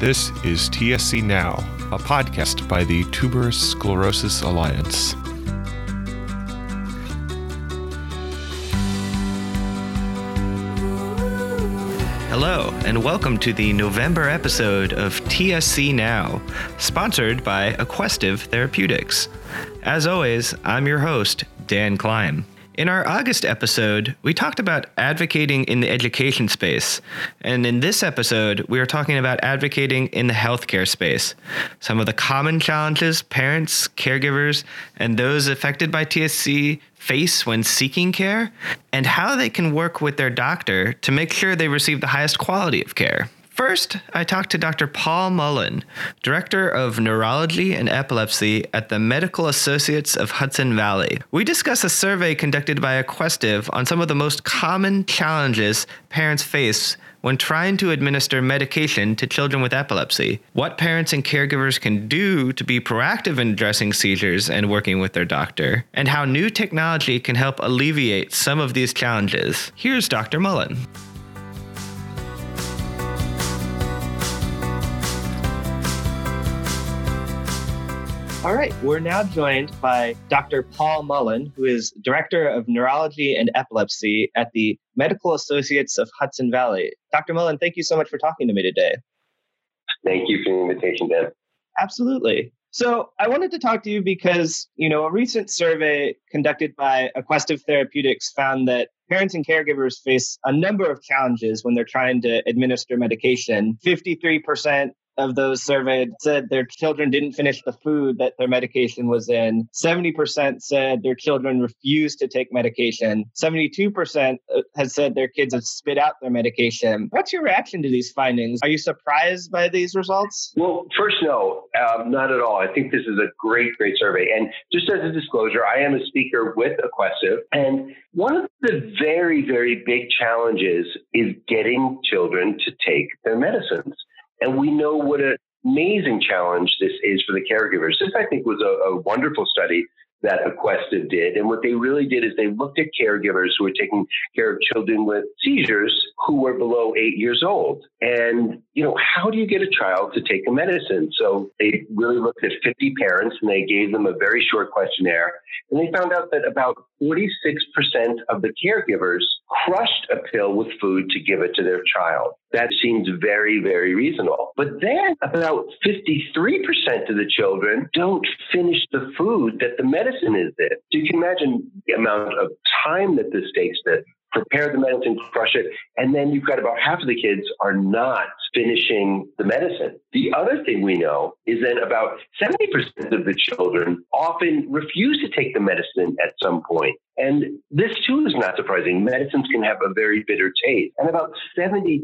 This is TSC Now, a podcast by the Tuberous Sclerosis Alliance. Hello, and welcome to the November episode of TSC Now, sponsored by Aquestive Therapeutics. As always, I'm your host, Dan Klein. In our August episode, we talked about advocating in the education space. And in this episode, we are talking about advocating in the healthcare space. Some of the common challenges parents, caregivers, and those affected by TSC face when seeking care, and how they can work with their doctor to make sure they receive the highest quality of care. First, I talked to Dr. Paul Mullin, Director of Neurology and Epilepsy at the Medical Associates of Hudson Valley. We discuss a survey conducted by Aquestive on some of the most common challenges parents face when trying to administer medication to children with epilepsy, what parents and caregivers can do to be proactive in addressing seizures and working with their doctor, and how new technology can help alleviate some of these challenges. Here's Dr. Mullin. All right, we're now joined by Dr. Paul Mullin, who is Director of Neurology and Epilepsy at the Medical Associates of Hudson Valley. Dr. Mullin, thank you so much for talking to me today. Thank you for the invitation, Dan. Absolutely. So I wanted to talk to you because, you know, a recent survey conducted by Aquestive Therapeutics found that parents and caregivers face a number of challenges when they're trying to administer medication. 53% of those surveyed said their children didn't finish the food that their medication was in. 70% said their children refused to take medication. 72% uh, has said their kids have spit out their medication. What's your reaction to these findings? Are you surprised by these results? Well, first, no, um, not at all. I think this is a great, great survey. And just as a disclosure, I am a speaker with Aquestive. And one of the very, very big challenges is getting children to take their medicines. And we know what an amazing challenge this is for the caregivers. This, I think, was a, a wonderful study that Aquestive did. And what they really did is they looked at caregivers who were taking care of children with seizures who were below eight years old. And, you know, how do you get a child to take a medicine? So they really looked at 50 parents and they gave them a very short questionnaire. And they found out that about 46% of the caregivers crushed a pill with food to give it to their child. That seems very, very reasonable. But then about 53% of the children don't finish the food that the medicine is in. So you can imagine the amount of time that this takes to prepare the medicine, crush it, and then you've got about half of the kids are not finishing the medicine. The other thing we know is that about 70% of the children often refuse to take the medicine at some point. And this too is not surprising. Medicines can have a very bitter taste. And about 72%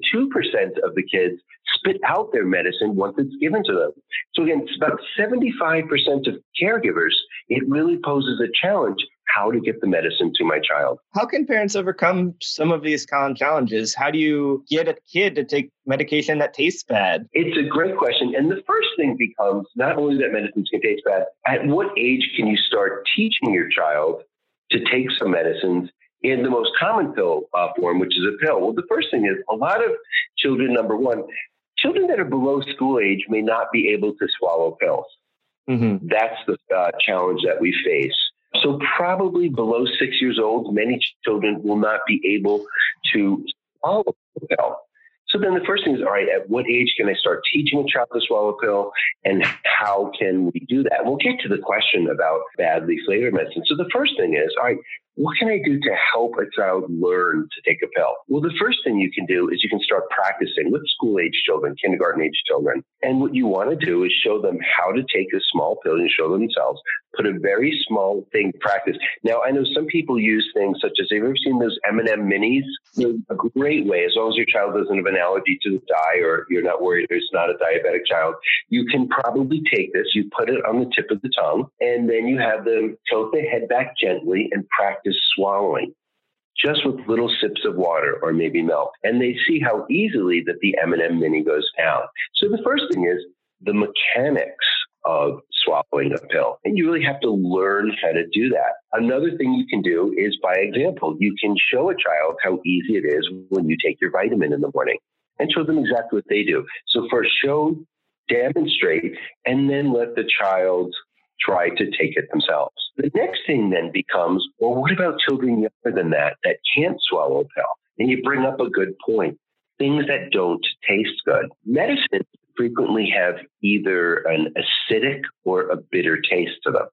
of the kids spit out their medicine once it's given to them. So again, it's about 75% of caregivers, it really poses a challenge how to get the medicine to my child. How can parents overcome some of these common challenges? How do you get a kid to take medication that tastes bad? It's a great question. And the first thing becomes not only that medicines can taste bad, at what age can you start teaching your child to take some medicines in the most common pill uh, form, which is a pill? Well, the first thing is a lot of children, number one, children that are below school age may not be able to swallow pills. Mm-hmm. That's the uh, challenge that we face. So, probably below six years old, many children will not be able to swallow a pill. So then the first thing is, all right, at what age can I start teaching a child to swallow a pill and how can we do that? We'll get to the question about badly flavored medicine. So the first thing is, all right, what can I do to help a child learn to take a pill? Well, the first thing you can do is you can start practicing with school age children, kindergarten age children. And what you want to do is show them how to take a small pill and show themselves, put a very small thing practice. Now, I know some people use things such as, have you ever seen those M&M minis? They're a great way, as long as your child doesn't have an allergy to the dye or you're not worried it's not a diabetic child, you can probably take this, you put it on the tip of the tongue, and then you have them tilt their head back gently and practice is swallowing just with little sips of water or maybe milk. And they see how easily that the M&M mini goes down. So the first thing is the mechanics of swallowing a pill. And you really have to learn how to do that. Another thing you can do is by example, you can show a child how easy it is when you take your vitamin in the morning. and show them exactly what they do. So first show, demonstrate, and then let the child try to take it themselves. The next thing then becomes, well, what about children younger than that that can't swallow a pill? And you bring up a good point. Things that don't taste good. Medicines frequently have either an acidic or a bitter taste to them.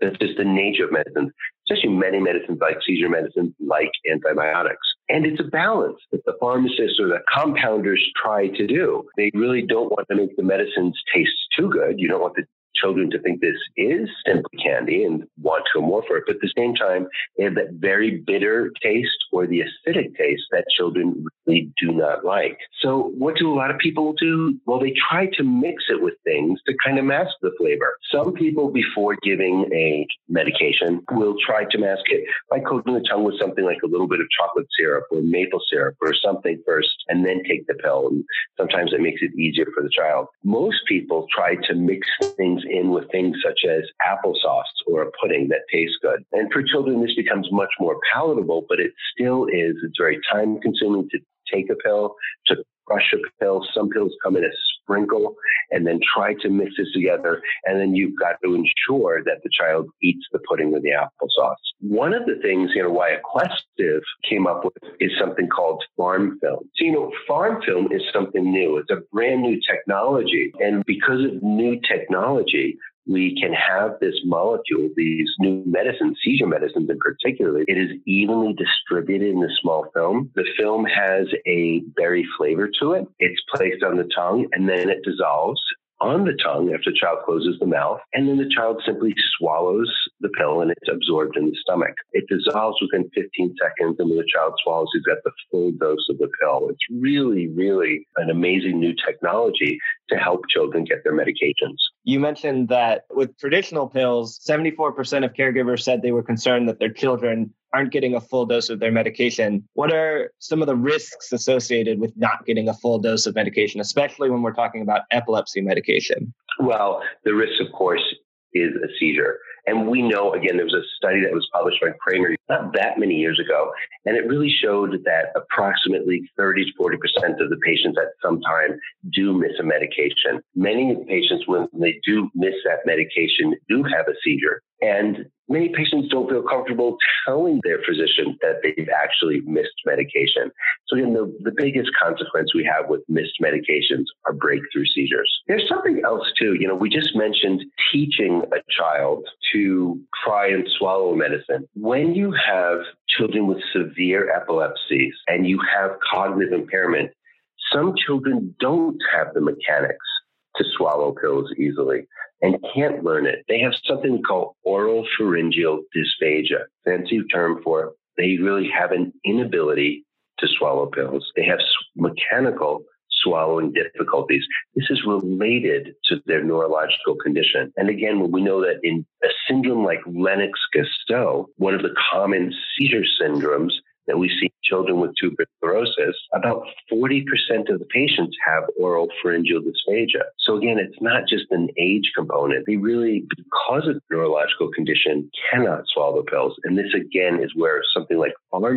That's just the nature of medicines, especially many medicines like seizure medicines, like antibiotics. And it's a balance that the pharmacists or the compounders try to do. They really don't want to make the medicines taste too good. You don't want the children to think this is simply candy and want to more for it. But at the same time, they have that very bitter taste or the acidic taste that children really do not like. So what do a lot of people do? Well, they try to mix it with things to kind of mask the flavor. Some people before giving a medication will try to mask it by coating the tongue with something like a little bit of chocolate syrup or maple syrup or something first and then take the pill. And sometimes it makes it easier for the child. Most people try to mix things in with things such as applesauce or a pudding that tastes good. And for children, this becomes much more palatable, but it still is, it's very time consuming to take a pill, to crush a pill. Some pills come in a sprinkle and then try to mix this together. And then you've got to ensure that the child eats the pudding with the applesauce. One of the things, you know, why Aquestive came up with is something called PharmFilm. So, you know, PharmFilm is something new. It's a brand new technology. And because of new technology, we can have this molecule, these new medicines, seizure medicines in particular, it is evenly distributed in the small film. The film has a berry flavor to it. It's placed on the tongue and then it dissolves on the tongue after the child closes the mouth, and then the child simply swallows the pill and it's absorbed in the stomach. It dissolves within 15 seconds, and when the child swallows, he's got the full dose of the pill. It's really, really an amazing new technology to help children get their medications. You mentioned that with traditional pills, 74% of caregivers said they were concerned that their children aren't getting a full dose of their medication. What are some of the risks associated with not getting a full dose of medication, especially when we're talking about epilepsy medication? Well, the risk, of course, is a seizure. And we know, again, there was a study that was published by Cramer not that many years ago, and it really showed that approximately 30 to 40% of the patients at some time do miss a medication. Many patients, when they do miss that medication, do have a seizure. And many patients don't feel comfortable telling their physician that they've actually missed medication. So again, the, the biggest consequence we have with missed medications are breakthrough seizures. There's something else too. You know, we just mentioned teaching a child to try and swallow medicine. When you have children with severe epilepsies and you have cognitive impairment, some children don't have the mechanics to swallow pills easily and can't learn it. They have something called oral pharyngeal dysphagia, fancy term for it. They really have an inability to swallow pills. They have mechanical swallowing difficulties. This is related to their neurological condition. And again, we know that in a syndrome like Lennox-Gastaut, one of the common seizure syndromes that we see children with tuberous sclerosis, about 40% of the patients have oral pharyngeal dysphagia. So again, it's not just an age component. They really, because of neurological condition, cannot swallow pills. And this again is where something like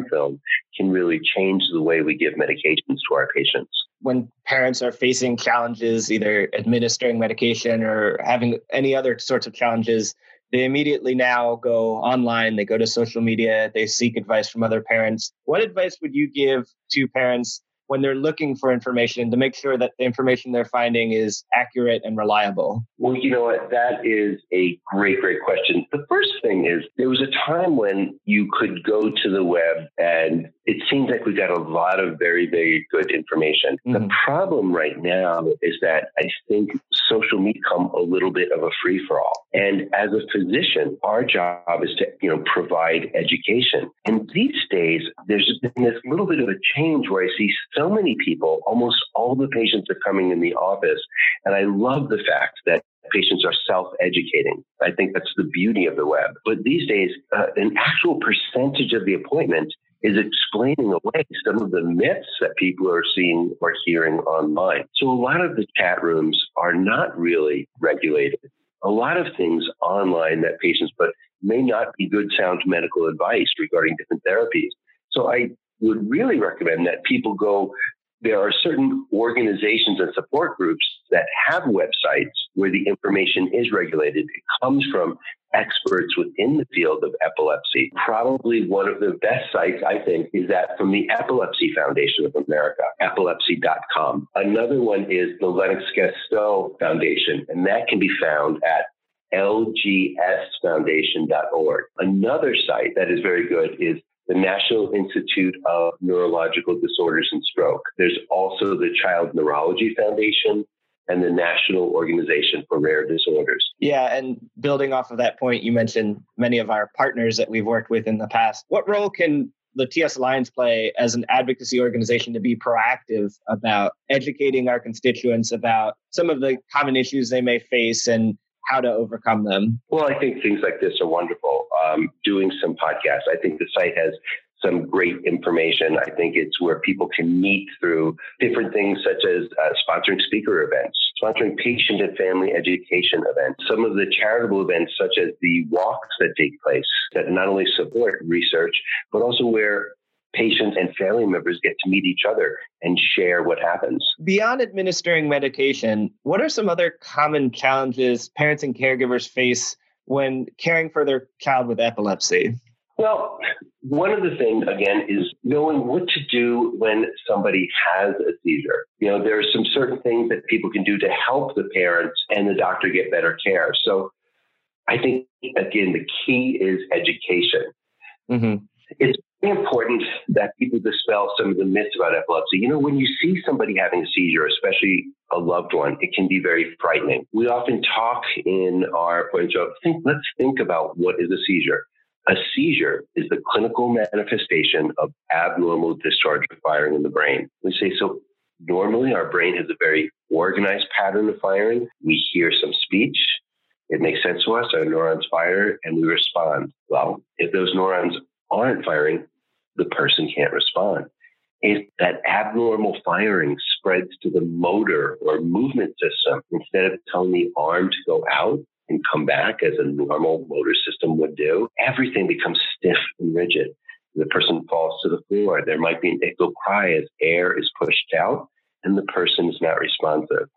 film can really change the way we give medications to our patients. When parents are facing challenges, either administering medication or having any other sorts of challenges, they immediately now go online, they go to social media, they seek advice from other parents. What advice would you give to parents when they're looking for information to make sure that the information they're finding is accurate and reliable? Well, you know what? That is a great, great question. The first thing is there was a time when you could go to the web and it seems like we got a lot of very, very good information. Mm-hmm. The problem right now is that I think social media come a little bit of a free for all. And as a physician, our job is to, you know, provide education. And these days, there's been this little bit of a change where I see so many people, almost all the patients are coming in the office. And I love the fact that patients are self-educating. I think that's the beauty of the web. But these days, uh, an actual percentage of the appointment is explaining away some of the myths that people are seeing or hearing online. So a lot of the chat rooms are not really regulated. A lot of things online that patients, but may not be good sound medical advice regarding different therapies. So I would really recommend that people go there are certain organizations and support groups that have websites where the information is regulated. It comes from experts within the field of epilepsy. Probably one of the best sites, I think, is that from the Epilepsy Foundation of America, epilepsy.com. Another one is the Lennox Gastaut Foundation, and that can be found at lgsfoundation.org. Another site that is very good is the National Institute of Neurological Disorders and Stroke. There's also the Child Neurology Foundation and the National Organization for Rare Disorders. Yeah, and building off of that point, you mentioned many of our partners that we've worked with in the past. What role can the TS Alliance play as an advocacy organization to be proactive about educating our constituents about some of the common issues they may face and how to overcome them? Well, I think things like this are wonderful. Um, doing some podcasts. I think the site has some great information. I think it's where people can meet through different things such as uh, sponsoring speaker events, sponsoring patient and family education events, some of the charitable events such as the walks that take place that not only support research, but also where patients and family members get to meet each other and share what happens. Beyond administering medication, what are some other common challenges parents and caregivers face when caring for their child with epilepsy? Well, one of the things, again, is knowing what to do when somebody has a seizure. You know, there are some certain things that people can do to help the parents and the doctor get better care. So I think, again, the key is education. Mm-hmm. It's important that people dispel some of the myths about epilepsy. You know, when you see somebody having a seizure, especially a loved one, it can be very frightening. We often talk in our point of think, let's think about what is a seizure. A seizure is the clinical manifestation of abnormal discharge of firing in the brain. We say, so normally our brain has a very organized pattern of firing. We hear some speech. It makes sense to us. Our neurons fire and we respond. Well, if those neurons aren't firing, the person can't respond. If that abnormal firing spreads to the motor or movement system, instead of telling the arm to go out and come back as a normal motor system would do, everything becomes stiff and rigid. The person falls to the floor. There might be an echo cry as air is pushed out and the person is not responsive.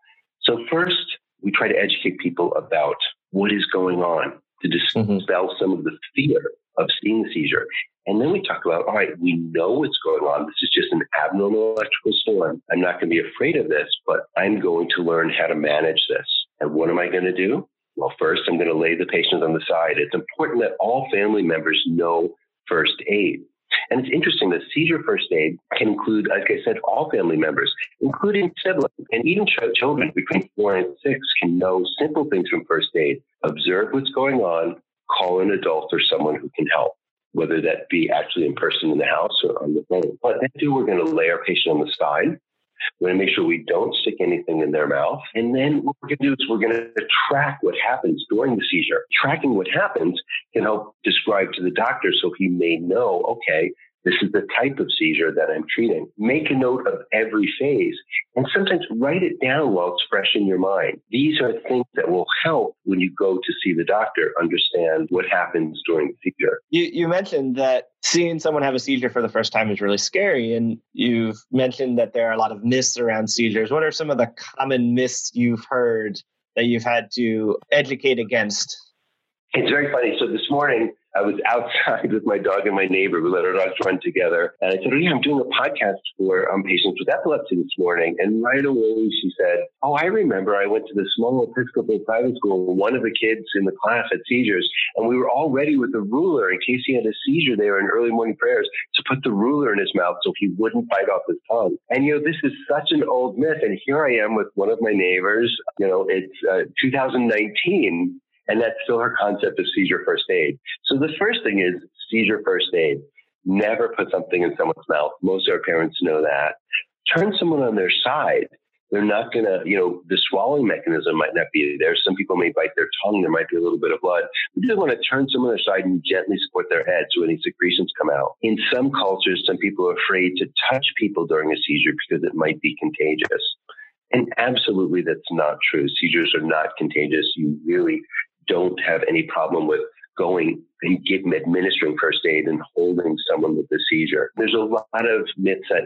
So, first, we try to educate people about what is going on to mm-hmm. dispel mm-hmm. some of the fear of seeing seizure. And then we talk about, all right, we know what's going on. This is just an abnormal electrical storm. I'm not going to be afraid of this, but I'm going to learn how to manage this. And what am I going to do? Well, first, I'm going to lay the patient on the side. It's important that all family members know first aid. And it's interesting that seizure first aid can include, like I said, all family members, including siblings and even ch- children between four and six can know simple things from first aid. Observe what's going on, call an adult or someone who can help whether that be actually in person in the house or on the phone. But then too, we're going to lay our patient on the side. We're going to make sure we don't stick anything in their mouth. And then what we're going to do is we're going to track what happens during the seizure. Tracking what happens can help describe to the doctor so he may know, okay, this is the type of seizure that I'm treating. Make a note of every phase and sometimes write it down while it's fresh in your mind. These are things that will help when you go to see the doctor understand what happens during the seizure. You, you mentioned that seeing someone have a seizure for the first time is really scary. And you've mentioned that there are a lot of myths around seizures. What are some of the common myths you've heard that you've had to educate against? It's very funny. So this morning, I was outside with my dog and my neighbor. We let our dogs run together. And I said, Oh, yeah, I'm doing a podcast for um, patients with epilepsy this morning. And right away she said, Oh, I remember I went to the small Episcopal private school. One of the kids in the class had seizures. And we were all ready with the ruler in case he had a seizure there in early morning prayers to put the ruler in his mouth so he wouldn't bite off his tongue. And, you know, this is such an old myth. And here I am with one of my neighbors. You know, it's uh, 2019 and that's still her concept of seizure first aid. So the first thing is seizure first aid. Never put something in someone's mouth. Most of our parents know that. Turn someone on their side. They're not going to, you know, the swallowing mechanism might not be there. Some people may bite their tongue. There might be a little bit of blood. We just want to turn someone on their side and gently support their head so any secretions come out. In some cultures, some people are afraid to touch people during a seizure because it might be contagious. And absolutely, that's not true. Seizures are not contagious. You really don't have any problem with going and getting administering first aid and holding someone with a seizure. There's a lot of myths that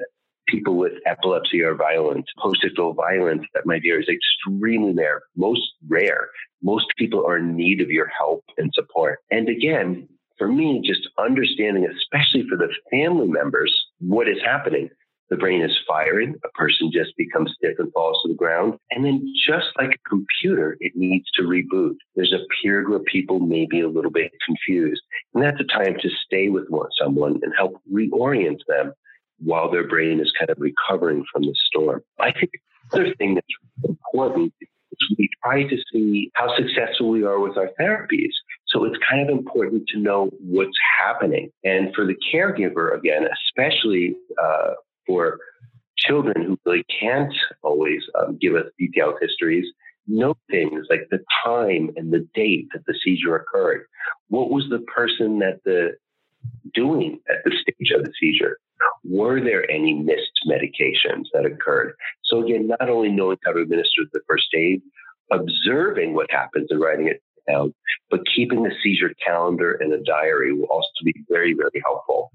people with epilepsy or violence, post-ictal violence that my dear is extremely rare, most rare. Most people are in need of your help and support. And again, for me, just understanding, especially for the family members, what is happening. The brain is firing. A person just becomes stiff and falls to the ground. And then just like a computer, it needs to reboot. There's a period where people may be a little bit confused. And that's a time to stay with someone and help reorient them while their brain is kind of recovering from the storm. I think the other thing that's important is we try to see how successful we are with our therapies. So it's kind of important to know what's happening. And for the caregiver, again, especially uh, for children who really can't always um, give us detailed histories, know things like the time and the date that the seizure occurred. What was the person that the doing at the stage of the seizure? Were there any missed medications that occurred? So again, not only knowing how to administer the first aid, observing what happens and writing it down, but keeping a seizure calendar and a diary will also be very, very helpful.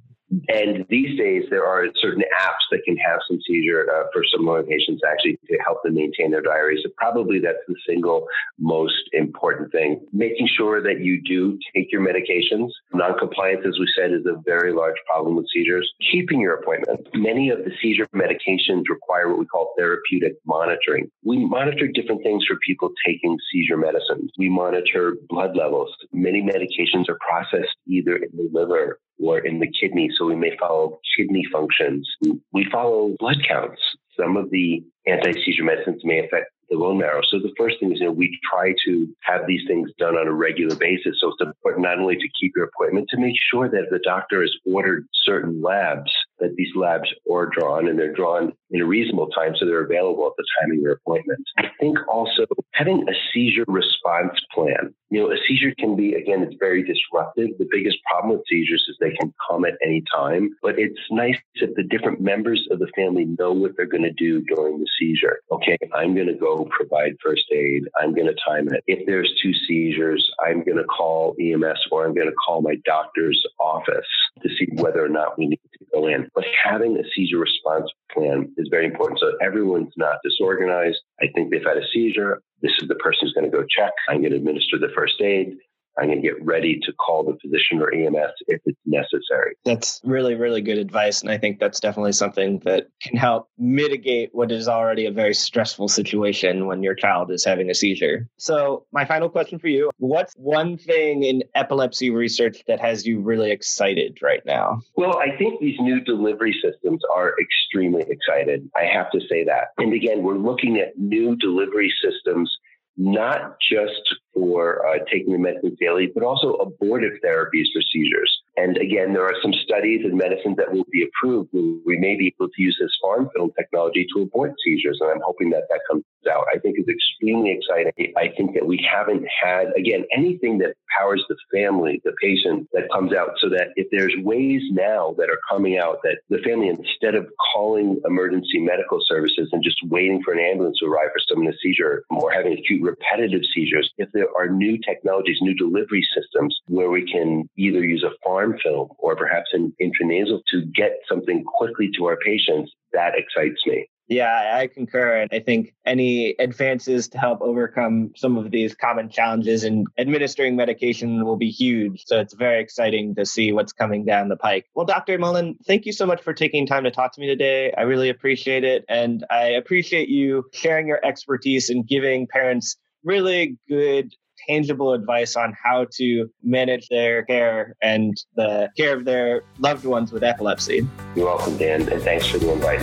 And these days, there are certain apps that can have some seizure uh, for some of patients actually to help them maintain their diaries. So probably that's the single most important thing. Making sure that you do take your medications. Noncompliance, as we said, is a very large problem with seizures. Keeping your appointment. Many of the seizure medications require what we call therapeutic monitoring. We monitor different things for people taking seizure medicines. We monitor blood levels. Many medications are processed either in the liver or in the kidney. So we may follow kidney functions. We follow blood counts. Some of the anti seizure medicines may affect the bone marrow. So the first thing is, you know, we try to have these things done on a regular basis. So it's important not only to keep your appointment, to make sure that the doctor has ordered certain labs, that these labs are drawn and they're drawn in a reasonable time so they're available at the time of your appointment. I think also having a seizure response plan. You know, a seizure can be, again, it's very disruptive. The biggest problem with seizures is they can come at any time, but it's nice if the different members of the family know what they're going to do during the seizure. Okay, I'm going to go provide first aid. I'm going to time it. If there's two seizures, I'm going to call EMS or I'm going to call my doctor's office to see whether or not we need to go in. But having a seizure response plan is very important. So everyone's not disorganized. I think they've had a seizure. This is the person who's going to go check. I'm going to administer the first aid. I'm going to get ready to call the physician or EMS if it's necessary. That's really, really good advice. And I think that's definitely something that can help mitigate what is already a very stressful situation when your child is having a seizure. So, my final question for you What's one thing in epilepsy research that has you really excited right now? Well, I think these new delivery systems are extremely excited. I have to say that. And again, we're looking at new delivery systems not just for uh, taking the medicine daily, but also abortive therapies for seizures. And again, there are some studies and medicines that will be approved. Where we may be able to use this PharmFilm technology to abort seizures, and I'm hoping that that comes out. I think is extremely exciting. I think that we haven't had, again, anything that powers the family, the patient that comes out so that if there's ways now that are coming out that the family, instead of calling emergency medical services and just waiting for an ambulance to arrive for someone a seizure or having acute repetitive seizures, if there are new technologies, new delivery systems where we can either use a farm film or perhaps an intranasal to get something quickly to our patients, that excites me. Yeah, I concur. And I think any advances to help overcome some of these common challenges in administering medication will be huge. So it's very exciting to see what's coming down the pike. Well, Dr. Mullin, thank you so much for taking time to talk to me today. I really appreciate it. And I appreciate you sharing your expertise and giving parents really good tangible advice on how to manage their care and the care of their loved ones with epilepsy. You're welcome, Dan, and thanks for the invite.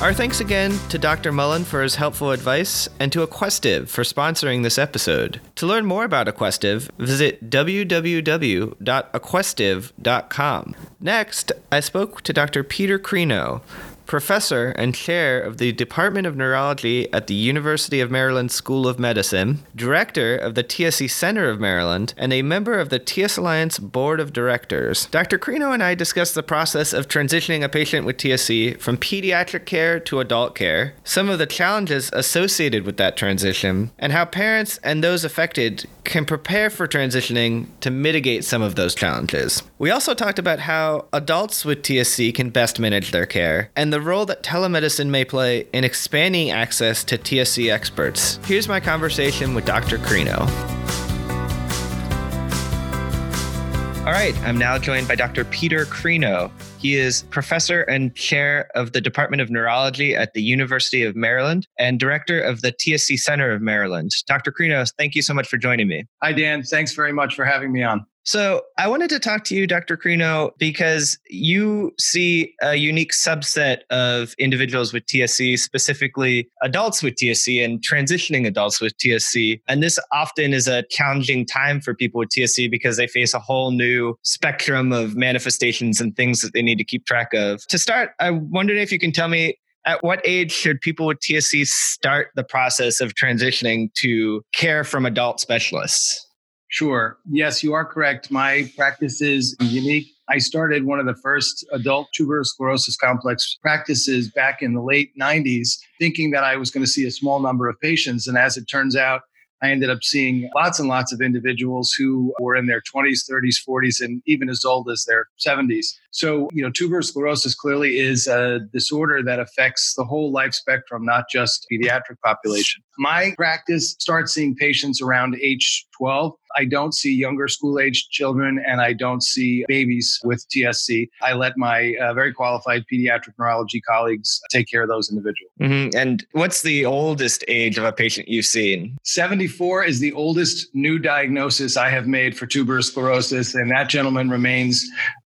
Our thanks again to Dr. Mullin for his helpful advice and to Aquestive for sponsoring this episode. To learn more about Aquestive, visit www.aquestive.com. Next, I spoke to Dr. Peter Crino, professor and chair of the Department of Neurology at the University of Maryland School of Medicine, director of the TSC Center of Maryland, and a member of the TS Alliance Board of Directors. Dr. Crino and I discussed the process of transitioning a patient with TSC from pediatric care to adult care, some of the challenges associated with that transition, and how parents and those affected can prepare for transitioning to mitigate some of those challenges. We also talked about how adults with TSC can best manage their care and the role that telemedicine may play in expanding access to TSC experts. Here's my conversation with Dr. Crino. All right, I'm now joined by Dr. Peter Crino. He is professor and chair of the Department of Neurology at the University of Maryland and director of the TSC Center of Maryland. Dr. Crino, thank you so much for joining me. Hi, Dan. Thanks very much for having me on. So, I wanted to talk to you, Dr. Crino, because you see a unique subset of individuals with TSC, specifically adults with TSC and transitioning adults with TSC. And this often is a challenging time for people with TSC because they face a whole new spectrum of manifestations and things that they need to keep track of. To start, I wondered if you can tell me at what age should people with TSC start the process of transitioning to care from adult specialists? Sure. Yes, you are correct. My practice is unique. I started one of the first adult tuberous sclerosis complex practices back in the late 90s, thinking that I was going to see a small number of patients. And as it turns out, I ended up seeing lots and lots of individuals who were in their 20s, 30s, 40s, and even as old as their 70s. So, you know, tuberous sclerosis clearly is a disorder that affects the whole life spectrum, not just pediatric population. My practice starts seeing patients around age 12. I don't see younger school age children and I don't see babies with TSC. I let my uh, very qualified pediatric neurology colleagues take care of those individuals. Mm-hmm. And what's the oldest age of a patient you've seen? 74 is the oldest new diagnosis I have made for tuberous sclerosis, and that gentleman remains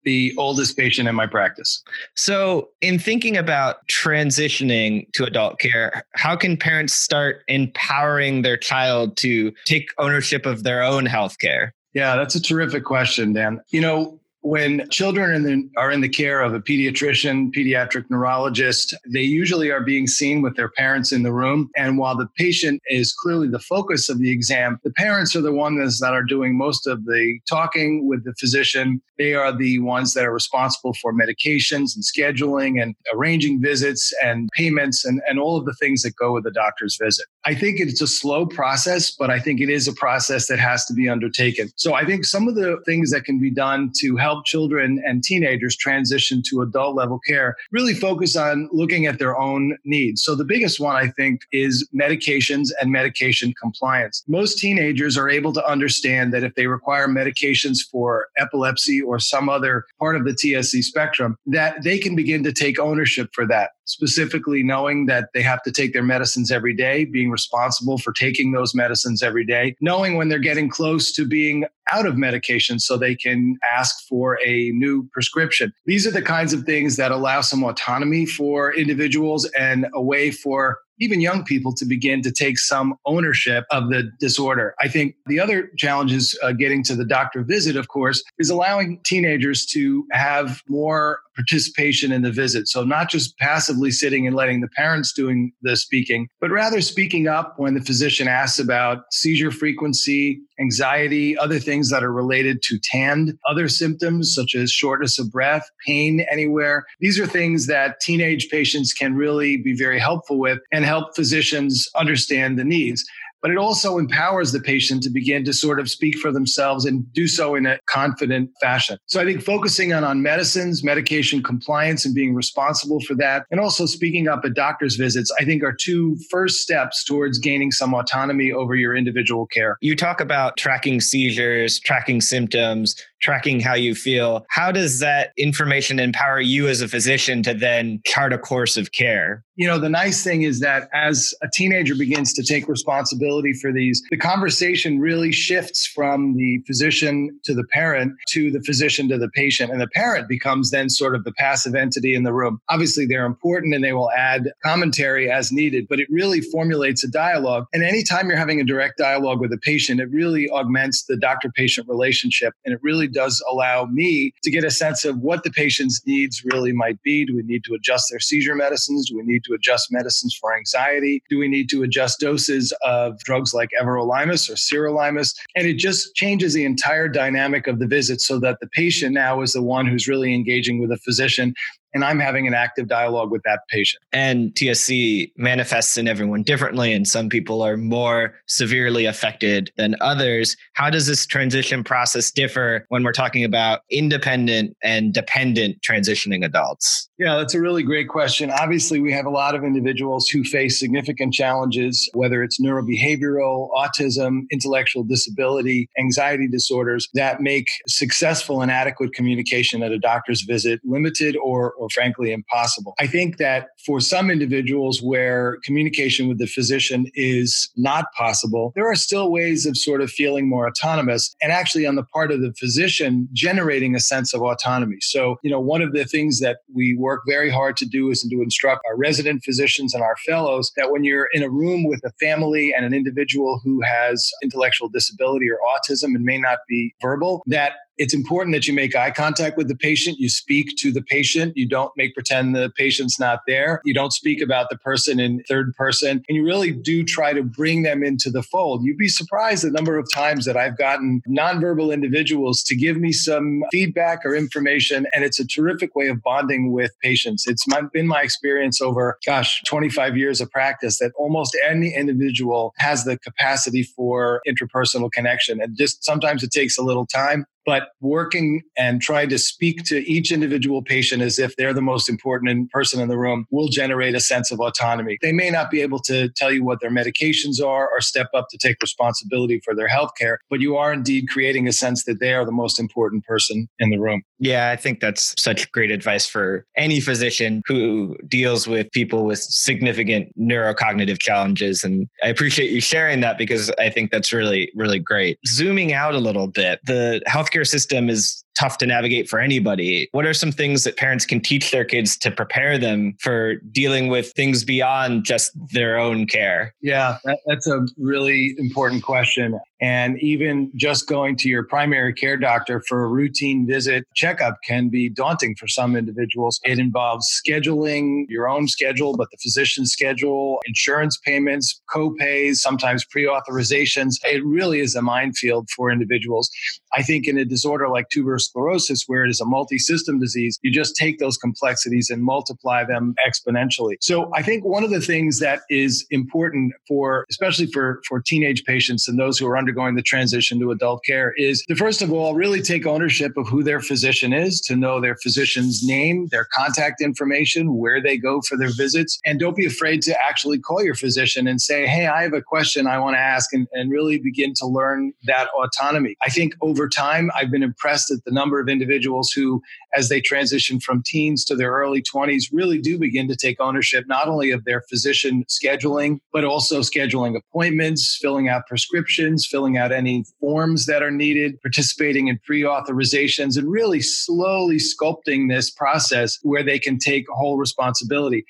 the oldest patient in my practice. So, in thinking about transitioning to adult care, how can parents start empowering their child to take ownership of their own health care? Yeah, that's a terrific question, Dan. You know, when children in the, are in the care of a pediatrician, pediatric neurologist, they usually are being seen with their parents in the room. And while the patient is clearly the focus of the exam, the parents are the ones that are doing most of the talking with the physician. They are the ones that are responsible for medications and scheduling and arranging visits and payments and, and all of the things that go with the doctor's visit. I think it's a slow process, but I think it is a process that has to be undertaken. So I think some of the things that can be done to help children and teenagers transition to adult level care really focus on looking at their own needs. So the biggest one, I think, is medications and medication compliance. Most teenagers are able to understand that if they require medications for epilepsy or some other part of the TSC spectrum, that they can begin to take ownership for that specifically knowing that they have to take their medicines every day, being responsible for taking those medicines every day, knowing when they're getting close to being out of medication so they can ask for a new prescription. These are the kinds of things that allow some autonomy for individuals and a way for even young people to begin to take some ownership of the disorder. I think the other challenge is uh, getting to the doctor visit, of course, is allowing teenagers to have more participation in the visit. So not just passively sitting and letting the parents doing the speaking, but rather speaking up when the physician asks about seizure frequency, anxiety, other things that are related to TAND, other symptoms such as shortness of breath, pain anywhere. These are things that teenage patients can really be very helpful with and help physicians understand the needs but it also empowers the patient to begin to sort of speak for themselves and do so in a confident fashion. So I think focusing on, on medicines, medication compliance, and being responsible for that, and also speaking up at doctor's visits, I think are two first steps towards gaining some autonomy over your individual care. You talk about tracking seizures, tracking symptoms, tracking how you feel. How does that information empower you as a physician to then chart a course of care? You know, the nice thing is that as a teenager begins to take responsibility for these, the conversation really shifts from the physician to the parent to the physician to the patient. And the parent becomes then sort of the passive entity in the room. Obviously, they're important and they will add commentary as needed, but it really formulates a dialogue. And anytime you're having a direct dialogue with a patient, it really augments the doctor patient relationship and it really does allow me to get a sense of what the patient's needs really might be. Do we need to adjust their seizure medicines? Do we need to adjust medicines for anxiety? Do we need to adjust doses of drugs like everolimus or sirolimus? And it just changes the entire dynamic of the visit so that the patient now is the one who's really engaging with a physician and I'm having an active dialogue with that patient. And TSC manifests in everyone differently, and some people are more severely affected than others. How does this transition process differ when we're talking about independent and dependent transitioning adults? Yeah, that's a really great question. Obviously, we have a lot of individuals who face significant challenges, whether it's neurobehavioral, autism, intellectual disability, anxiety disorders, that make successful and adequate communication at a doctor's visit limited or, or frankly impossible. I think that for some individuals where communication with the physician is not possible, there are still ways of sort of feeling more autonomous and actually on the part of the physician generating a sense of autonomy. So, you know, one of the things that we work very hard to do is to instruct our resident physicians and our fellows that when you're in a room with a family and an individual who has intellectual disability or autism and may not be verbal, that it's important that you make eye contact with the patient. You speak to the patient. You don't make pretend the patient's not there. You don't speak about the person in third person. And you really do try to bring them into the fold. You'd be surprised the number of times that I've gotten nonverbal individuals to give me some feedback or information. And it's a terrific way of bonding with patients. It's my, been my experience over, gosh, 25 years of practice that almost any individual has the capacity for interpersonal connection. And just sometimes it takes a little time but working and trying to speak to each individual patient as if they're the most important person in the room will generate a sense of autonomy. They may not be able to tell you what their medications are or step up to take responsibility for their health care, but you are indeed creating a sense that they are the most important person in the room. Yeah, I think that's such great advice for any physician who deals with people with significant neurocognitive challenges. And I appreciate you sharing that because I think that's really, really great. Zooming out a little bit, the healthcare system is tough to navigate for anybody. What are some things that parents can teach their kids to prepare them for dealing with things beyond just their own care? Yeah, that, that's a really important question. And even just going to your primary care doctor for a routine visit checkup can be daunting for some individuals. It involves scheduling your own schedule, but the physician's schedule, insurance payments, co-pays, sometimes pre-authorizations. It really is a minefield for individuals. I think in a disorder like tuberous sclerosis, where it is a multi-system disease, you just take those complexities and multiply them exponentially. So I think one of the things that is important for, especially for, for teenage patients and those who are undergoing the transition to adult care is to first of all really take ownership of who their physician is, to know their physician's name, their contact information, where they go for their visits. And don't be afraid to actually call your physician and say, Hey, I have a question I want to ask and, and really begin to learn that autonomy. I think over time, I've been impressed at the number of individuals who, as they transition from teens to their early 20s, really do begin to take ownership not only of their physician scheduling, but also scheduling appointments, filling out prescriptions, filling out any forms that are needed, participating in pre authorizations, and really slowly sculpting this process where they can take whole responsibility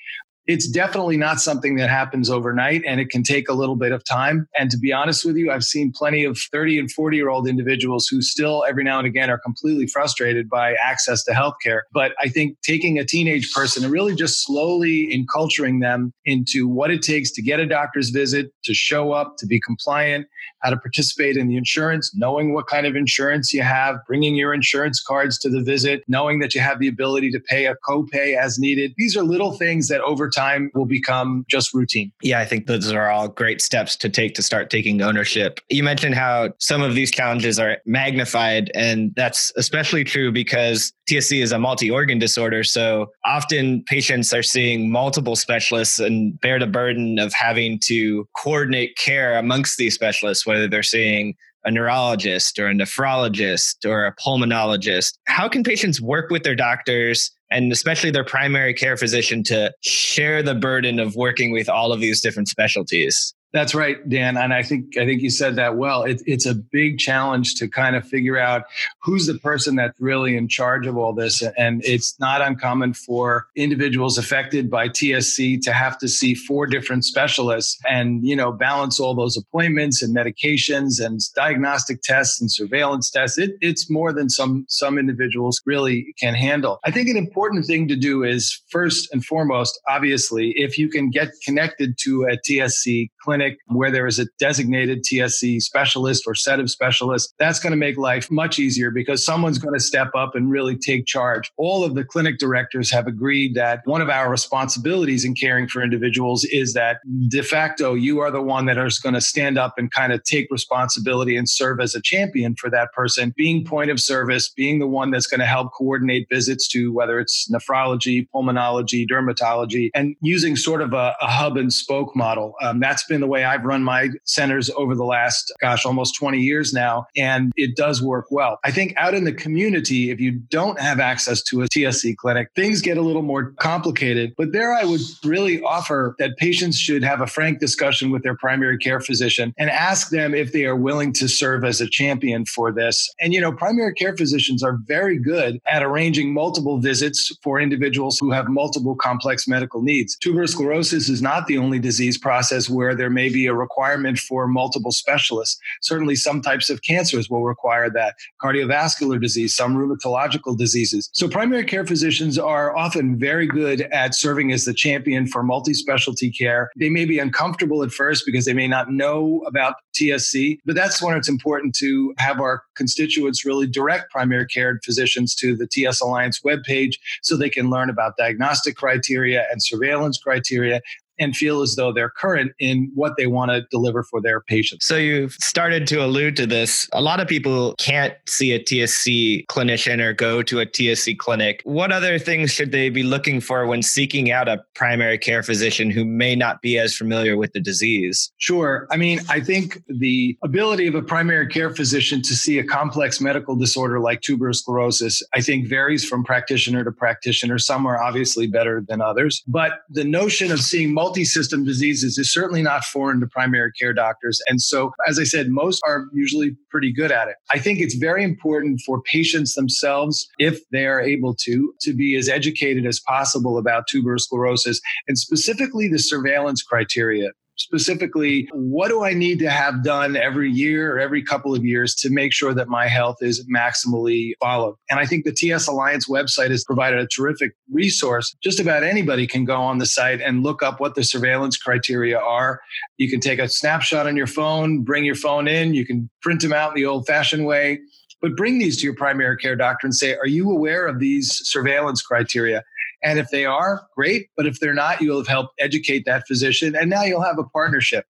it's definitely not something that happens overnight and it can take a little bit of time. And to be honest with you, I've seen plenty of 30 and 40 year old individuals who still every now and again are completely frustrated by access to healthcare. But I think taking a teenage person and really just slowly enculturing them into what it takes to get a doctor's visit, to show up, to be compliant, how to participate in the insurance, knowing what kind of insurance you have, bringing your insurance cards to the visit, knowing that you have the ability to pay a copay as needed. These are little things that over time will become just routine. Yeah, I think those are all great steps to take to start taking ownership. You mentioned how some of these challenges are magnified, and that's especially true because TSC is a multi organ disorder. So often patients are seeing multiple specialists and bear the burden of having to coordinate care amongst these specialists, whether they're seeing a neurologist or a nephrologist or a pulmonologist. How can patients work with their doctors and especially their primary care physician to share the burden of working with all of these different specialties? That's right, Dan. And I think I think you said that well. It, it's a big challenge to kind of figure out who's the person that's really in charge of all this. And it's not uncommon for individuals affected by TSC to have to see four different specialists and you know balance all those appointments and medications and diagnostic tests and surveillance tests. It, it's more than some some individuals really can handle. I think an important thing to do is first and foremost, obviously, if you can get connected to a TSC clinic clinic where there is a designated TSC specialist or set of specialists, that's going to make life much easier because someone's going to step up and really take charge. All of the clinic directors have agreed that one of our responsibilities in caring for individuals is that de facto you are the one that is going to stand up and kind of take responsibility and serve as a champion for that person, being point of service, being the one that's going to help coordinate visits to whether it's nephrology, pulmonology, dermatology, and using sort of a, a hub and spoke model. Um, that's been the way I've run my centers over the last, gosh, almost 20 years now. And it does work well. I think out in the community, if you don't have access to a TSC clinic, things get a little more complicated. But there I would really offer that patients should have a frank discussion with their primary care physician and ask them if they are willing to serve as a champion for this. And, you know, primary care physicians are very good at arranging multiple visits for individuals who have multiple complex medical needs. Tuberous sclerosis is not the only disease process where there may be a requirement for multiple specialists. Certainly, some types of cancers will require that, cardiovascular disease, some rheumatological diseases. So, primary care physicians are often very good at serving as the champion for multi specialty care. They may be uncomfortable at first because they may not know about TSC, but that's when it's important to have our constituents really direct primary care physicians to the TS Alliance webpage so they can learn about diagnostic criteria and surveillance criteria and feel as though they're current in what they want to deliver for their patients. So you've started to allude to this. A lot of people can't see a TSC clinician or go to a TSC clinic. What other things should they be looking for when seeking out a primary care physician who may not be as familiar with the disease? Sure. I mean, I think the ability of a primary care physician to see a complex medical disorder like tuberous sclerosis, I think varies from practitioner to practitioner. Some are obviously better than others, but the notion of seeing multiple multi-system diseases is certainly not foreign to primary care doctors. And so, as I said, most are usually pretty good at it. I think it's very important for patients themselves, if they are able to, to be as educated as possible about tuberous sclerosis and specifically the surveillance criteria specifically what do I need to have done every year or every couple of years to make sure that my health is maximally followed. And I think the TS Alliance website has provided a terrific resource. Just about anybody can go on the site and look up what the surveillance criteria are. You can take a snapshot on your phone, bring your phone in, you can print them out the old fashioned way. But bring these to your primary care doctor and say, Are you aware of these surveillance criteria? And if they are, great. But if they're not, you'll have helped educate that physician. And now you'll have a partnership.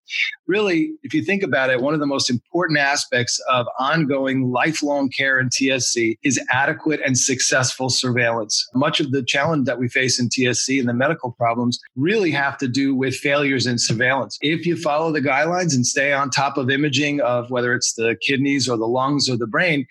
Really, if you think about it, one of the most important aspects of ongoing lifelong care in TSC is adequate and successful surveillance. Much of the challenge that we face in TSC and the medical problems really have to do with failures in surveillance. If you follow the guidelines and stay on top of imaging of whether it's the kidneys or the lungs or the brain,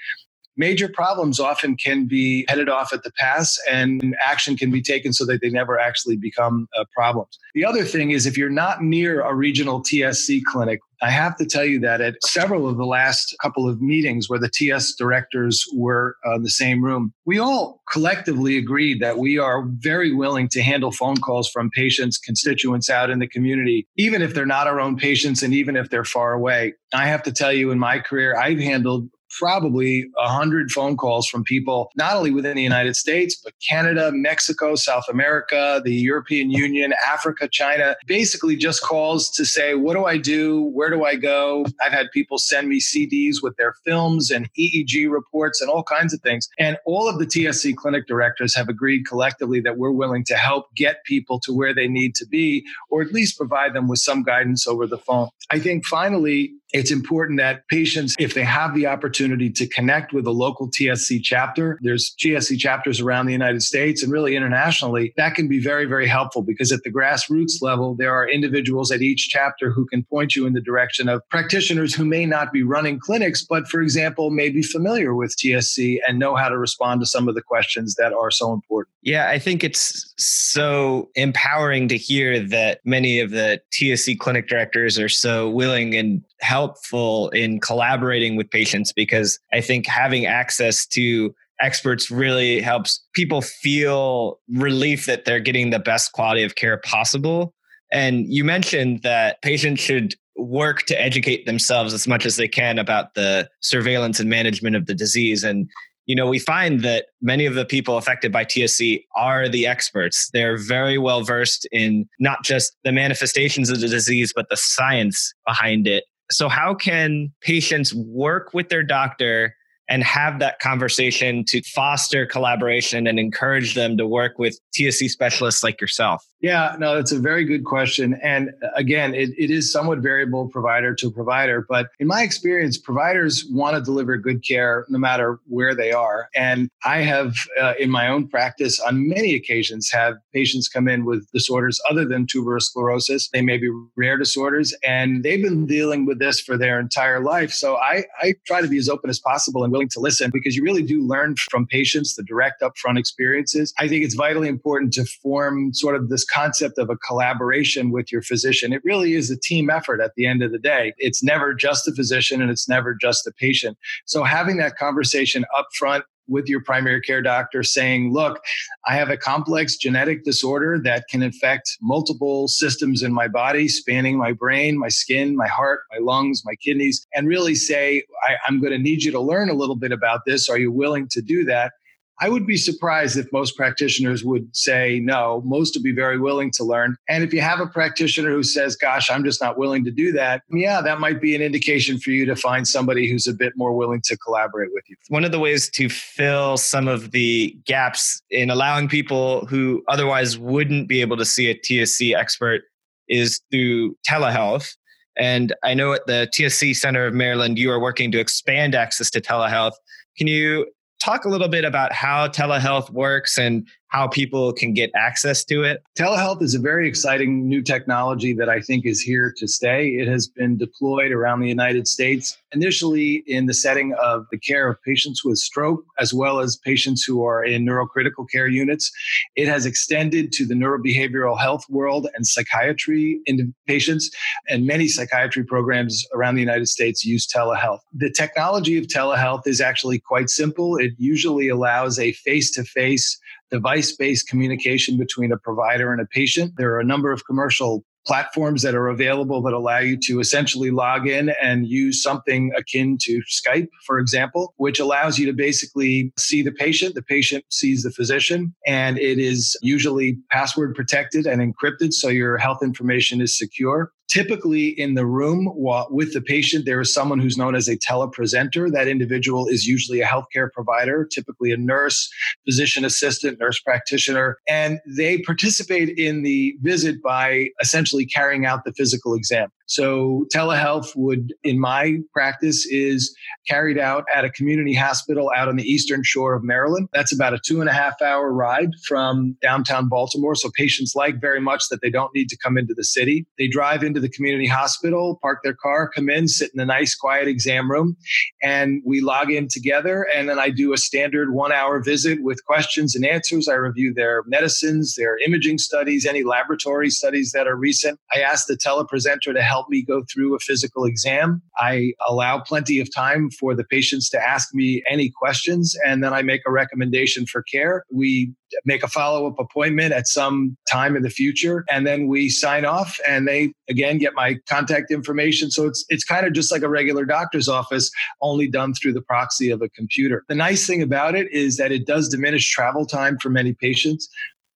major problems often can be headed off at the pass and action can be taken so that they never actually become uh, problems. The other thing is if you're not near a regional TSC clinic, I have to tell you that at several of the last couple of meetings where the TS directors were uh, in the same room, we all collectively agreed that we are very willing to handle phone calls from patients, constituents out in the community, even if they're not our own patients and even if they're far away. I have to tell you, in my career, I've handled probably 100 phone calls from people, not only within the United States, but Canada, Mexico, South America, the European Union, Africa, China, basically just calls to say, what do I do? Where do I go? I've had people send me CDs with their films and EEG reports and all kinds of things. And all of the TSC clinic directors have agreed collectively that we're willing to help get people to where they need to be, or at least provide them with some guidance over the phone. I think finally, it's important that patients, if they have the opportunity to connect with a local TSC chapter, there's TSC chapters around the United States and really internationally, that can be very, very helpful because at the grassroots level, there are individuals at each chapter who can point you in the direction of practitioners who may not be running clinics, but for example, may be familiar with TSC and know how to respond to some of the questions that are so important. Yeah, I think it's so empowering to hear that many of the TSC clinic directors are so willing and helpful in collaborating with patients because I think having access to experts really helps people feel relief that they're getting the best quality of care possible. And you mentioned that patients should work to educate themselves as much as they can about the surveillance and management of the disease. And you know, we find that many of the people affected by TSC are the experts. They're very well versed in not just the manifestations of the disease, but the science behind it. So, how can patients work with their doctor and have that conversation to foster collaboration and encourage them to work with TSC specialists like yourself? Yeah, no, that's a very good question. And uh, again, it, it is somewhat variable provider to provider. But in my experience, providers want to deliver good care no matter where they are. And I have, uh, in my own practice, on many occasions, have patients come in with disorders other than tuberous sclerosis. They may be rare disorders, and they've been dealing with this for their entire life. So I, I try to be as open as possible and willing to listen because you really do learn from patients the direct upfront experiences. I think it's vitally important to form sort of this concept of a collaboration with your physician. It really is a team effort at the end of the day. It's never just the physician and it's never just the patient. So having that conversation up front with your primary care doctor saying, look, I have a complex genetic disorder that can affect multiple systems in my body, spanning my brain, my skin, my heart, my lungs, my kidneys, and really say, I, am going to need you to learn a little bit about this. Are you willing to do that? I would be surprised if most practitioners would say no. Most would be very willing to learn. And if you have a practitioner who says, gosh, I'm just not willing to do that, yeah, that might be an indication for you to find somebody who's a bit more willing to collaborate with you. One of the ways to fill some of the gaps in allowing people who otherwise wouldn't be able to see a TSC expert is through telehealth. And I know at the TSC Center of Maryland, you are working to expand access to telehealth. Can you talk a little bit about how telehealth works and how people can get access to it? Telehealth is a very exciting new technology that I think is here to stay. It has been deployed around the United States, initially in the setting of the care of patients with stroke, as well as patients who are in neurocritical care units. It has extended to the neurobehavioral health world and psychiatry in patients, and many psychiatry programs around the United States use telehealth. The technology of telehealth is actually quite simple. It usually allows a face to face device based communication between a provider and a patient. There are a number of commercial platforms that are available that allow you to essentially log in and use something akin to Skype, for example, which allows you to basically see the patient. The patient sees the physician, and it is usually password protected and encrypted, so your health information is secure. Typically, in the room with the patient, there is someone who's known as a telepresenter. That individual is usually a healthcare provider, typically a nurse, physician assistant, nurse practitioner, and they participate in the visit by essentially carrying out the physical exam. So telehealth would, in my practice, is carried out at a community hospital out on the eastern shore of Maryland. That's about a two and a half hour ride from downtown Baltimore. So patients like very much that they don't need to come into the city. They drive into the community hospital, park their car, come in, sit in a nice quiet exam room, and we log in together. And then I do a standard one hour visit with questions and answers. I review their medicines, their imaging studies, any laboratory studies that are recent. I ask the telepresenter to help help me go through a physical exam. I allow plenty of time for the patients to ask me any questions, and then I make a recommendation for care. We make a follow up appointment at some time in the future, and then we sign off, and they again get my contact information. So it's it's kind of just like a regular doctor's office, only done through the proxy of a computer. The nice thing about it is that it does diminish travel time for many patients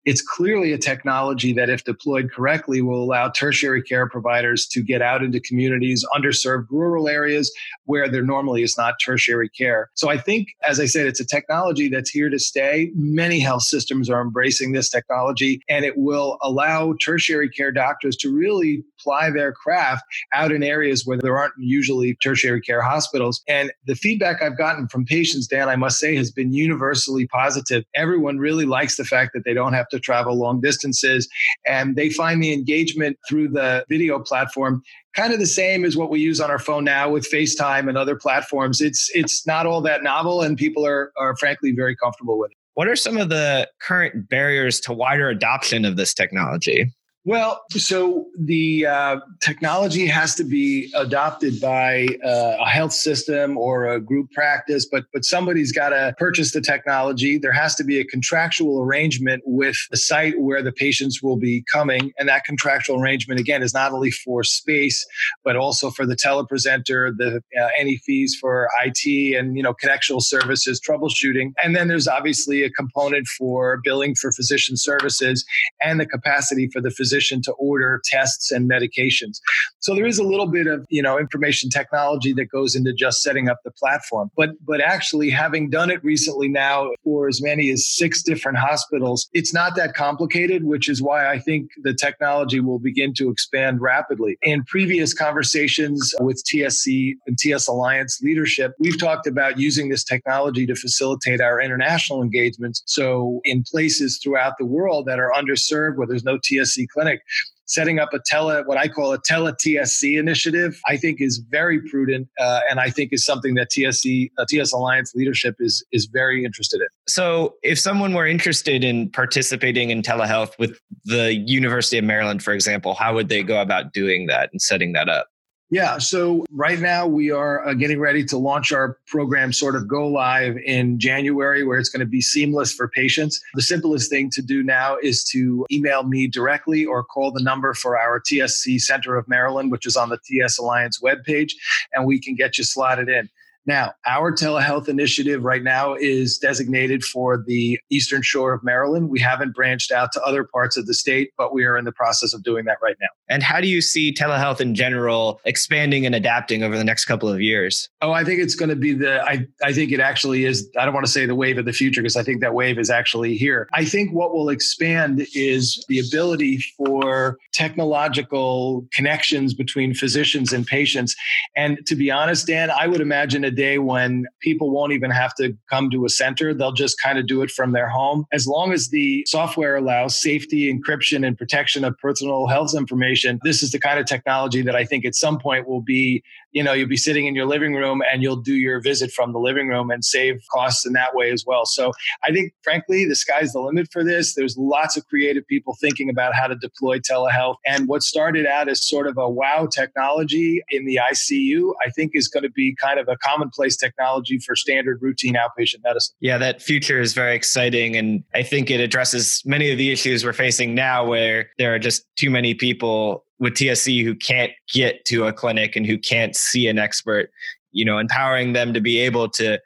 it's clearly a technology that, if deployed correctly, will allow tertiary care providers to get out into communities, underserved rural areas where there normally is not tertiary care. So I think, as I said, it's a technology that's here to stay. Many health systems are embracing this technology, and it will allow tertiary care doctors to really ply their craft out in areas where there aren't usually tertiary care hospitals. And the feedback I've gotten from patients, Dan, I must say, has been universally positive. Everyone really likes the fact that they don't have to travel long distances and they find the engagement through the video platform kind of the same as what we use on our phone now with FaceTime and other platforms. It's it's not all that novel and people are are frankly very comfortable with it. What are some of the current barriers to wider adoption of this technology? Well, so the uh, technology has to be adopted by uh, a health system or a group practice, but but somebody's got to purchase the technology. There has to be a contractual arrangement with the site where the patients will be coming, and that contractual arrangement again is not only for space but also for the telepresenter, the uh, any fees for IT and you know connectional services, troubleshooting, and then there's obviously a component for billing for physician services and the capacity for the physician physician to order tests and medications. So there is a little bit of, you know, information technology that goes into just setting up the platform. But but actually having done it recently now for as many as six different hospitals, it's not that complicated, which is why I think the technology will begin to expand rapidly. In previous conversations with TSC and TS Alliance leadership, we've talked about using this technology to facilitate our international engagements. So in places throughout the world that are underserved where there's no TSC clinic, setting up a tele, what I call a tele TSC initiative, I think is very prudent, uh, and I think is something that TSC, uh, TS Alliance leadership is is very interested in. So, if someone were interested in participating in telehealth with the University of Maryland, for example, how would they go about doing that and setting that up? Yeah. So right now we are uh, getting ready to launch our program, sort of go live in January, where it's going to be seamless for patients. The simplest thing to do now is to email me directly or call the number for our TSC Center of Maryland, which is on the TS Alliance webpage, and we can get you slotted in. Now, our telehealth initiative right now is designated for the Eastern Shore of Maryland. We haven't branched out to other parts of the state, but we are in the process of doing that right now. And how do you see telehealth in general expanding and adapting over the next couple of years? Oh, I think it's going to be the, I, I think it actually is, I don't want to say the wave of the future because I think that wave is actually here. I think what will expand is the ability for technological connections between physicians and patients. And to be honest, Dan, I would imagine a day when people won't even have to come to a center. They'll just kind of do it from their home. As long as the software allows safety, encryption, and protection of personal health information. This is the kind of technology that I think at some point will be, you know, you'll be sitting in your living room and you'll do your visit from the living room and save costs in that way as well. So I think, frankly, the sky's the limit for this. There's lots of creative people thinking about how to deploy telehealth. And what started out as sort of a wow technology in the ICU, I think is going to be kind of a commonplace technology for standard routine outpatient medicine. Yeah, that future is very exciting. And I think it addresses many of the issues we're facing now where there are just too many people with TSC who can't get to a clinic and who can't see an expert, you know, empowering them to be able to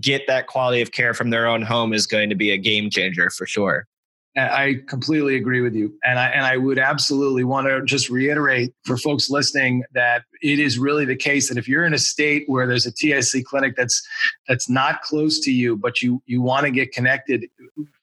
get that quality of care from their own home is going to be a game changer for sure. I completely agree with you. And I and I would absolutely want to just reiterate for folks listening that it is really the case that if you're in a state where there's a TSC clinic that's that's not close to you, but you you want to get connected,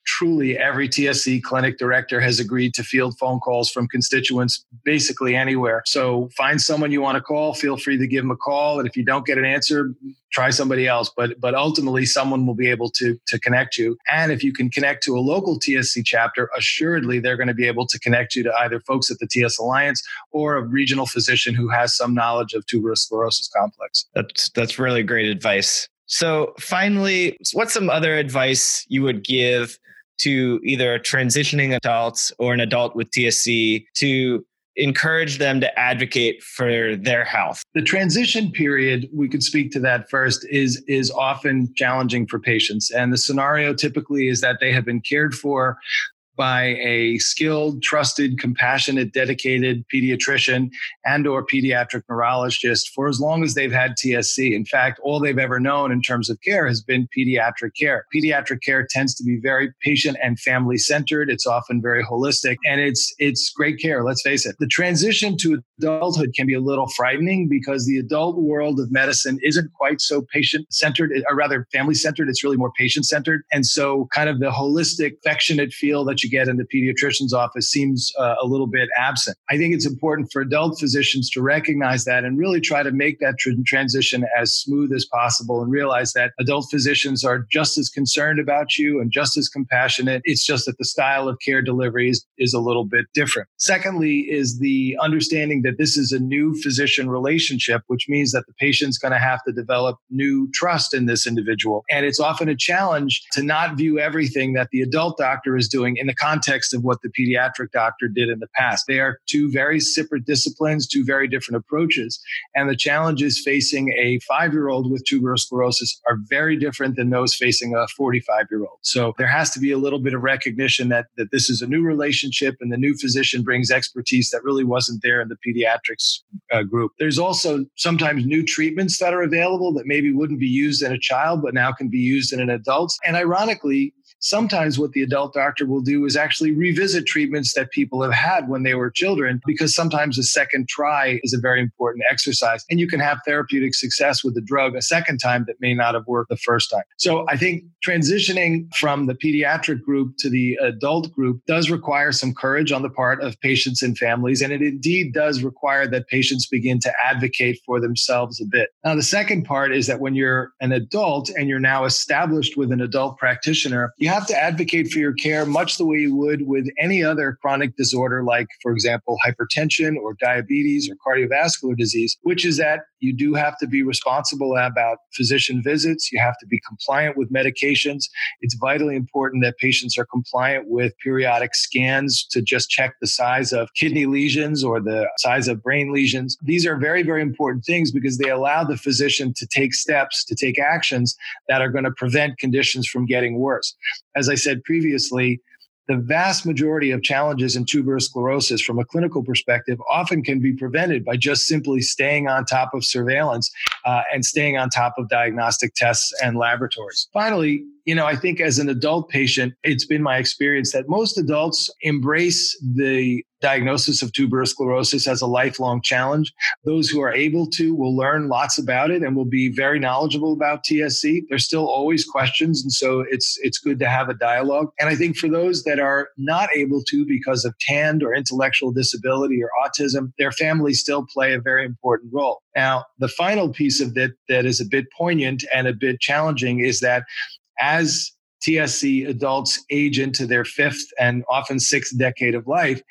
truly every TSC clinic director has agreed to field phone calls from constituents basically anywhere. So find someone you want to call, feel free to give them a call. And if you don't get an answer, try somebody else. But but ultimately someone will be able to, to connect you. And if you can connect to a local TSC chapter, assuredly they're going to be able to connect you to either folks at the TS Alliance or a regional physician who has some knowledge of tuberous sclerosis complex. That's that's really great advice. So finally, what's some other advice you would give to either transitioning adults or an adult with TSC to encourage them to advocate for their health. The transition period, we could speak to that first, is is often challenging for patients. And the scenario typically is that they have been cared for by a skilled, trusted, compassionate, dedicated pediatrician and or pediatric neurologist for as long as they've had TSC. In fact, all they've ever known in terms of care has been pediatric care. Pediatric care tends to be very patient and family centered. It's often very holistic and it's it's great care, let's face it. The transition to adulthood can be a little frightening because the adult world of medicine isn't quite so patient centered or rather family centered, it's really more patient centered. And so kind of the holistic affectionate feel that you get in the pediatrician's office seems uh, a little bit absent. I think it's important for adult physicians to recognize that and really try to make that tr- transition as smooth as possible and realize that adult physicians are just as concerned about you and just as compassionate. It's just that the style of care delivery is, is a little bit different. Secondly, is the understanding that this is a new physician relationship, which means that the patient's going to have to develop new trust in this individual. And it's often a challenge to not view everything that the adult doctor is doing in the context of what the pediatric doctor did in the past. They are two very separate disciplines, two very different approaches. And the challenges facing a five year old with tuberous sclerosis are very different than those facing a 45 year old. So there has to be a little bit of recognition that, that this is a new relationship and the new physician brings expertise that really wasn't there in the pediatrics uh, group. There's also sometimes new treatments that are available that maybe wouldn't be used in a child, but now can be used in an adult. And ironically, sometimes what the adult doctor will do is actually revisit treatments that people have had when they were children, because sometimes a second try is a very important exercise. And you can have therapeutic success with the drug a second time that may not have worked the first time. So I think transitioning from the pediatric group to the adult group does require some courage on the part of patients and families. And it indeed does require that patients begin to advocate for themselves a bit. Now, the second part is that when you're an adult and you're now established with an adult practitioner, you have to advocate for your care much the way you would with any other chronic disorder, like, for example, hypertension or diabetes or cardiovascular disease, which is that you do have to be responsible about physician visits. You have to be compliant with medications. It's vitally important that patients are compliant with periodic scans to just check the size of kidney lesions or the size of brain lesions. These are very, very important things because they allow the physician to take steps, to take actions that are going to prevent conditions from getting worse. As I said previously, the vast majority of challenges in tuberous sclerosis from a clinical perspective often can be prevented by just simply staying on top of surveillance uh, and staying on top of diagnostic tests and laboratories. Finally, you know, I think as an adult patient, it's been my experience that most adults embrace the diagnosis of tuberous sclerosis as a lifelong challenge. Those who are able to will learn lots about it and will be very knowledgeable about TSC. There's still always questions, and so it's it's good to have a dialogue. And I think for those that are not able to because of TAND or intellectual disability or autism, their families still play a very important role. Now, the final piece of that that is a bit poignant and a bit challenging is that as TSC adults age into their fifth and often sixth decade of life,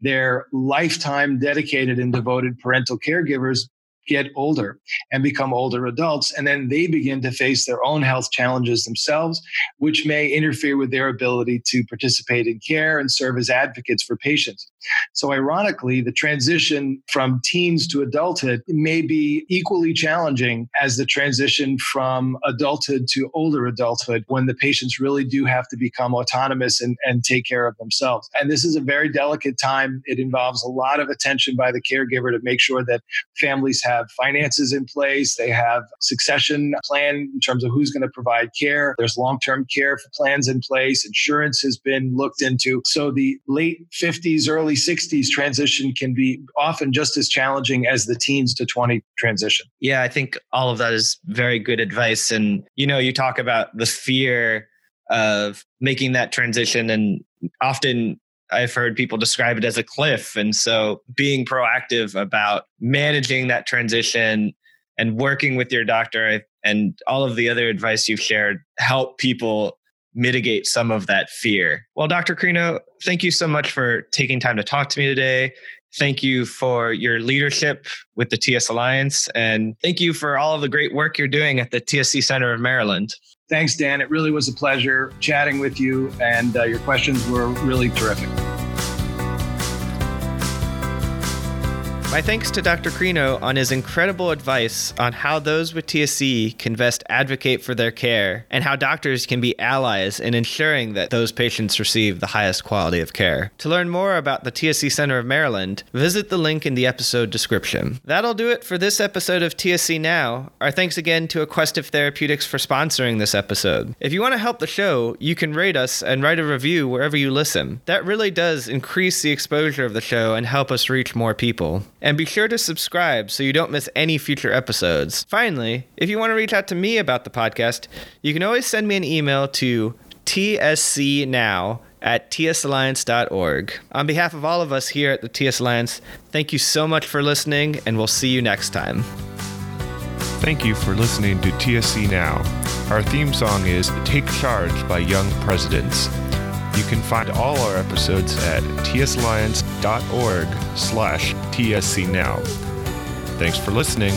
their lifetime dedicated and devoted parental caregivers get older and become older adults. And then they begin to face their own health challenges themselves, which may interfere with their ability to participate in care and serve as advocates for patients. So, ironically, the transition from teens to adulthood may be equally challenging as the transition from adulthood to older adulthood when the patients really do have to become autonomous and, and take care of themselves. And this is a very delicate time. It involves a lot of attention by the caregiver to make sure that families have finances in place. They have succession plan in terms of who's going to provide care. There's long-term care plans in place. Insurance has been looked into. So the late 50s, early 60s transition can be often just as challenging as the teens to 20 transition. Yeah, I think all of that is very good advice. And, you know, you talk about the fear of making that transition and often I've heard people describe it as a cliff. And so being proactive about managing that transition and working with your doctor and all of the other advice you've shared help people mitigate some of that fear. Well, Dr. Crino, thank you so much for taking time to talk to me today. Thank you for your leadership with the TS Alliance. And thank you for all of the great work you're doing at the TSC Center of Maryland. Thanks, Dan. It really was a pleasure chatting with you, and uh, your questions were really terrific. My thanks to Dr. Crino on his incredible advice on how those with TSC can best advocate for their care and how doctors can be allies in ensuring that those patients receive the highest quality of care. To learn more about the TSC Center of Maryland, visit the link in the episode description. That'll do it for this episode of TSC Now. Our thanks again to Aquestive Therapeutics for sponsoring this episode. If you want to help the show, you can rate us and write a review wherever you listen. That really does increase the exposure of the show and help us reach more people. And be sure to subscribe so you don't miss any future episodes. Finally, if you want to reach out to me about the podcast, you can always send me an email to tscnow at tsalliance.org. On behalf of all of us here at the TS Alliance, thank you so much for listening, and we'll see you next time. Thank you for listening to TSC Now. Our theme song is Take Charge by Young Presidents. You can find all our episodes at tsalliance.org slash tscnow. Thanks for listening.